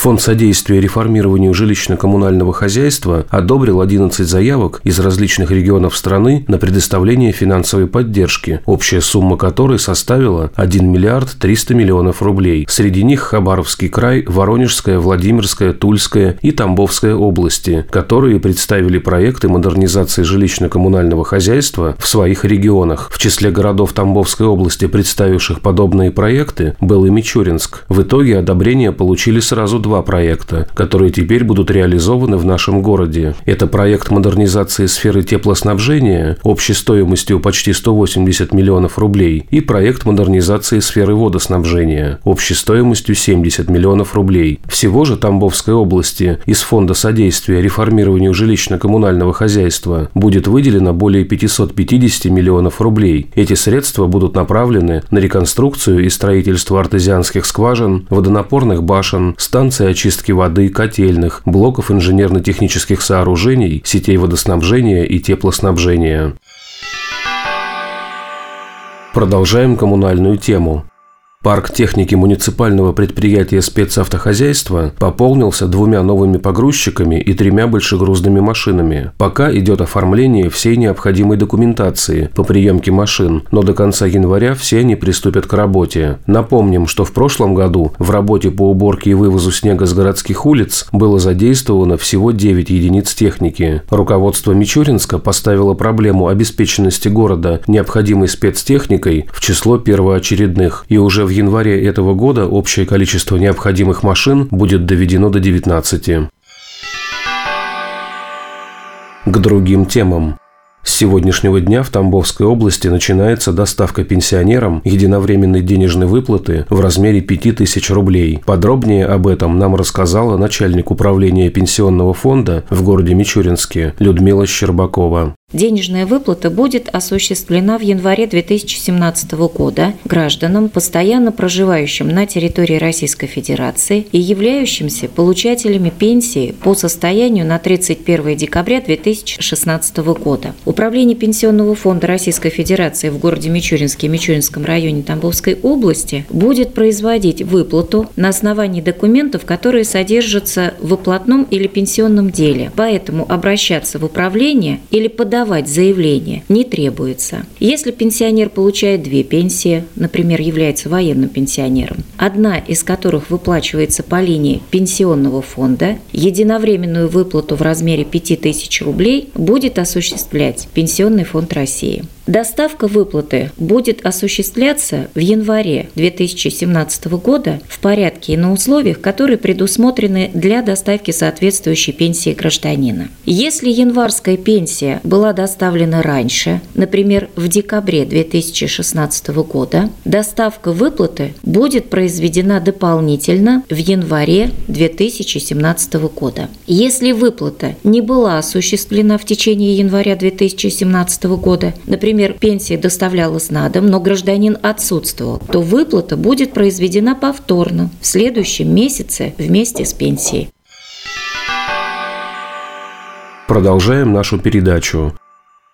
Фонд содействия реформированию жилищно-коммунального хозяйства одобрил 11 заявок из различных регионов страны на предоставление финансовой поддержки, общая сумма которой составила 1 миллиард 300 миллионов рублей. Среди них Хабаровский край, Воронежская, Владимирская, Тульская и Тамбовская области, которые представили проекты модернизации жилищно-коммунального хозяйства в своих регионах. В числе городов Тамбовской области, представивших подобные проекты, был и Мичуринск. В итоге одобрение получили сразу два два проекта, которые теперь будут реализованы в нашем городе. Это проект модернизации сферы теплоснабжения общей стоимостью почти 180 миллионов рублей и проект модернизации сферы водоснабжения общей стоимостью 70 миллионов рублей. Всего же Тамбовской области из Фонда содействия реформированию жилищно-коммунального хозяйства будет выделено более 550 миллионов рублей. Эти средства будут направлены на реконструкцию и строительство артезианских скважин, водонапорных башен, станций станции очистки воды, котельных, блоков инженерно-технических сооружений, сетей водоснабжения и теплоснабжения. Продолжаем коммунальную тему. Парк техники муниципального предприятия спецавтохозяйства пополнился двумя новыми погрузчиками и тремя большегрузными машинами. Пока идет оформление всей необходимой документации по приемке машин, но до конца января все они приступят к работе. Напомним, что в прошлом году в работе по уборке и вывозу снега с городских улиц было задействовано всего 9 единиц техники. Руководство Мичуринска поставило проблему обеспеченности города необходимой спецтехникой в число первоочередных и уже в в январе этого года общее количество необходимых машин будет доведено до 19. К другим темам. С сегодняшнего дня в Тамбовской области начинается доставка пенсионерам единовременной денежной выплаты в размере 5000 рублей. Подробнее об этом нам рассказала начальник управления пенсионного фонда в городе Мичуринске Людмила Щербакова. Денежная выплата будет осуществлена в январе 2017 года гражданам, постоянно проживающим на территории Российской Федерации и являющимся получателями пенсии по состоянию на 31 декабря 2016 года. Управление Пенсионного фонда Российской Федерации в городе Мичуринске и Мичуринском районе Тамбовской области будет производить выплату на основании документов, которые содержатся в выплатном или пенсионном деле. Поэтому обращаться в управление или подавать подавать заявление не требуется. Если пенсионер получает две пенсии, например, является военным пенсионером, одна из которых выплачивается по линии пенсионного фонда, единовременную выплату в размере 5000 рублей будет осуществлять Пенсионный фонд России. Доставка выплаты будет осуществляться в январе 2017 года в порядке и на условиях, которые предусмотрены для доставки соответствующей пенсии гражданина. Если январская пенсия была доставлена раньше, например, в декабре 2016 года, доставка выплаты будет произведена дополнительно в январе 2017 года. Если выплата не была осуществлена в течение января 2017 года, например, например, пенсия доставлялась на дом, но гражданин отсутствовал, то выплата будет произведена повторно в следующем месяце вместе с пенсией. Продолжаем нашу передачу.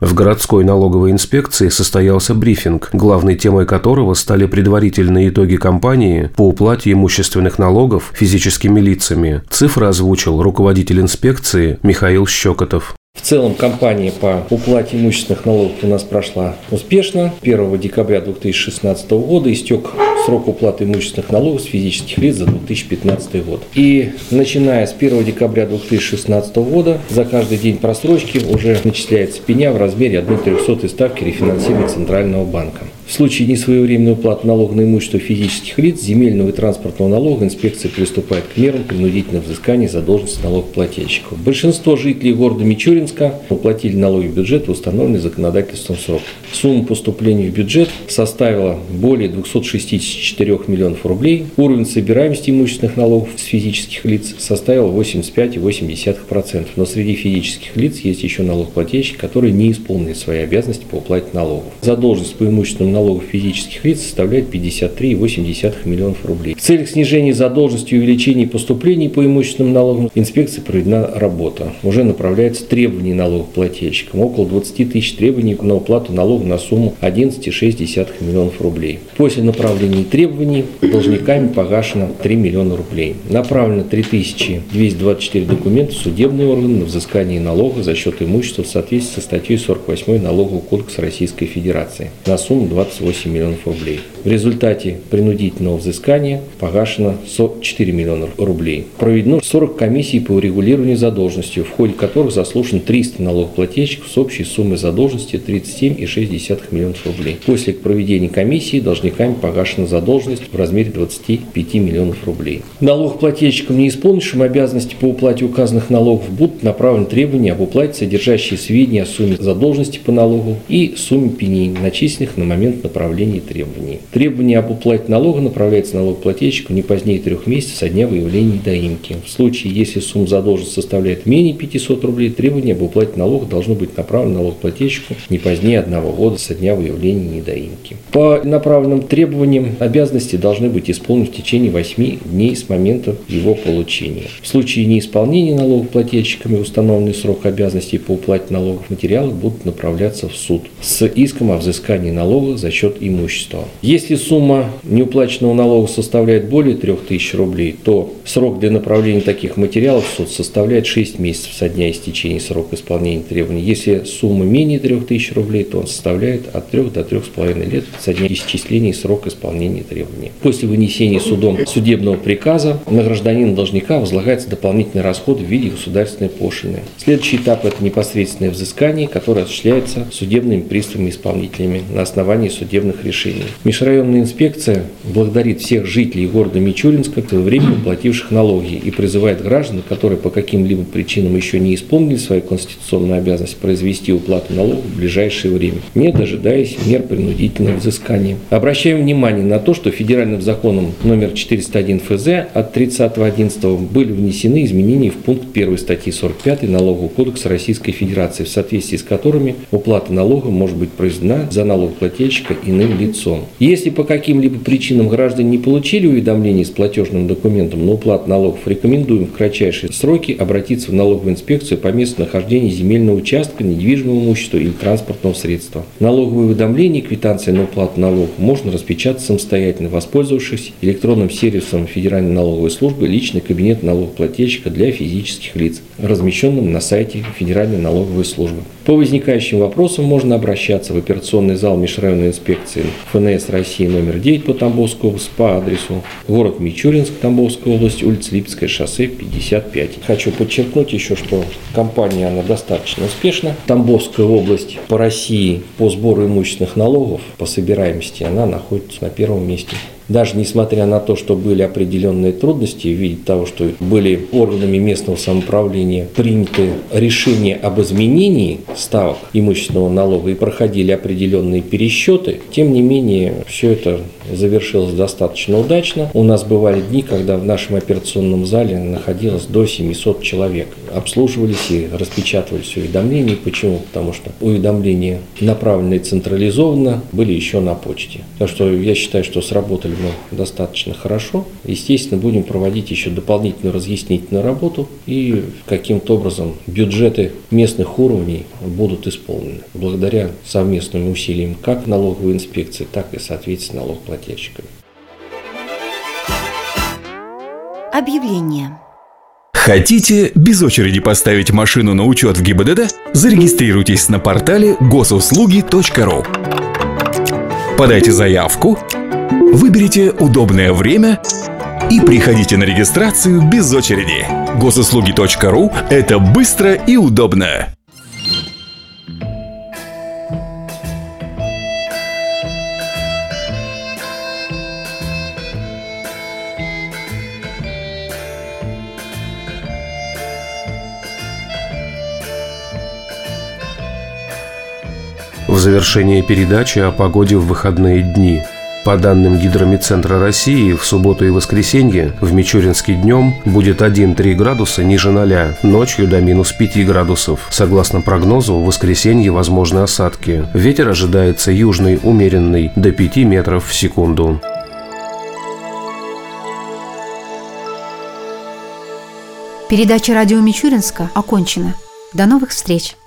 В городской налоговой инспекции состоялся брифинг, главной темой которого стали предварительные итоги кампании по уплате имущественных налогов физическими лицами. Цифры озвучил руководитель инспекции Михаил Щекотов. В целом кампания по уплате имущественных налогов у нас прошла успешно. 1 декабря 2016 года истек срок уплаты имущественных налогов с физических лиц за 2015 год. И начиная с 1 декабря 2016 года за каждый день просрочки уже начисляется пеня в размере 1 300 ставки рефинансирования Центрального банка. В случае несвоевременной уплаты налога на имущество физических лиц, земельного и транспортного налога инспекция приступает к мерам принудительного взыскания задолженности налогоплательщиков. Большинство жителей города Мичуринска уплатили налоги в бюджет в установленный законодательством срок. Сумма поступления в бюджет составила более 264 миллионов рублей. Уровень собираемости имущественных налогов с физических лиц составил 85,8%. Но среди физических лиц есть еще налогоплательщики, которые не исполнили свои обязанности по уплате налогов. Задолженность по имущественному налогов физических лиц составляет 53,8 миллионов рублей. В целях снижения задолженности и увеличения поступлений по имущественным налогам инспекции проведена работа. Уже направляется требования налогоплательщикам. Около 20 тысяч требований на уплату налога на сумму 11,6 миллионов рублей. После направления требований должниками погашено 3 миллиона рублей. Направлено 3224 документа в судебные органы на взыскание налога за счет имущества в соответствии со статьей 48 Налогового кодекса Российской Федерации на сумму 28 миллионов рублей. В результате принудительного взыскания погашено 4 миллиона рублей. Проведено 40 комиссий по урегулированию задолженности, в ходе которых заслушан 300 налогоплательщиков с общей суммой задолженности 37,6 миллионов рублей. После проведения комиссии должниками погашена задолженность в размере 25 миллионов рублей. Налогоплательщикам, не исполнившим обязанности по уплате указанных налогов, будут направлены требования об уплате, содержащие сведения о сумме задолженности по налогу и сумме пеней, начисленных на момент направления требований. Требование об уплате налога направляется налогоплательщику не позднее трех месяцев со дня выявления недоимки. В случае, если сумма задолженности составляет менее 500 рублей, требование об уплате налога должно быть направлено налогоплательщику не позднее одного года со дня выявления недоимки. По направленным требованиям обязанности должны быть исполнены в течение 8 дней с момента его получения. В случае неисполнения налогоплательщиками установленный срок обязанностей по уплате налогов материалы будут направляться в суд с иском о взыскании налога за счет имущества. Если сумма неуплаченного налога составляет более 3000 рублей, то срок для направления таких материалов в суд составляет 6 месяцев со дня истечения срока исполнения требований. Если сумма менее 3000 рублей, то он составляет от 3 до 3,5 лет со дня исчисления срока исполнения требований. После вынесения судом судебного приказа на гражданина должника возлагается дополнительный расход в виде государственной пошлины. Следующий этап – это непосредственное взыскание, которое осуществляется судебными приставами-исполнителями на основании судебных решений. Межрайонная инспекция благодарит всех жителей города Мичуринска, время уплативших налоги, и призывает граждан, которые по каким-либо причинам еще не исполнили свою конституционную обязанность произвести уплату налогов в ближайшее время, не дожидаясь мер принудительного взыскания. Обращаем внимание на то, что федеральным законом номер 401 ФЗ от 30.11 были внесены изменения в пункт 1 статьи 45 Налогового кодекса Российской Федерации, в соответствии с которыми уплата налога может быть произведена за налогоплательщика иным лицом. Если по каким-либо причинам граждане не получили уведомление с платежным документом на уплату налогов, рекомендуем в кратчайшие сроки обратиться в налоговую инспекцию по месту нахождения земельного участка, недвижимого имущества или транспортного средства. Налоговые уведомления и квитанция на уплату налогов можно распечатать самостоятельно, воспользовавшись электронным сервисом Федеральной налоговой службы «Личный кабинет налогоплательщика для физических лиц», размещенным на сайте Федеральной налоговой службы. По возникающим вопросам можно обращаться в операционный зал межрайонной инспекции ФНС России номер 9 по Тамбовской области по адресу город Мичуринск, Тамбовская область, улица Липецкое шоссе 55. Хочу подчеркнуть еще, что компания она достаточно успешна. Тамбовская область по России по сбору имущественных налогов, по собираемости, она находится на первом месте даже несмотря на то, что были определенные трудности в виде того, что были органами местного самоуправления приняты решения об изменении ставок имущественного налога и проходили определенные пересчеты, тем не менее все это завершилось достаточно удачно. У нас бывали дни, когда в нашем операционном зале находилось до 700 человек. Обслуживались и распечатывались уведомления. Почему? Потому что уведомления, направленные централизованно, были еще на почте. Так что я считаю, что сработали мы достаточно хорошо. Естественно, будем проводить еще дополнительную разъяснительную работу и каким-то образом бюджеты местных уровней будут исполнены благодаря совместным усилиям как налоговой инспекции, так и, соответственно, налогоплательщиками. Объявление. Хотите без очереди поставить машину на учет в ГИБДД? Зарегистрируйтесь на портале госуслуги.ру. Подайте заявку, выберите удобное время и приходите на регистрацию без очереди. Госуслуги.ру – это быстро и удобно. В завершении передачи о погоде в выходные дни – По данным Гидромедцентра России, в субботу и воскресенье в Мичуринске днем будет 1-3 градуса ниже 0, ночью до минус 5 градусов. Согласно прогнозу, в воскресенье возможны осадки. Ветер ожидается южный умеренный до 5 метров в секунду. Передача радио Мичуринска окончена. До новых встреч!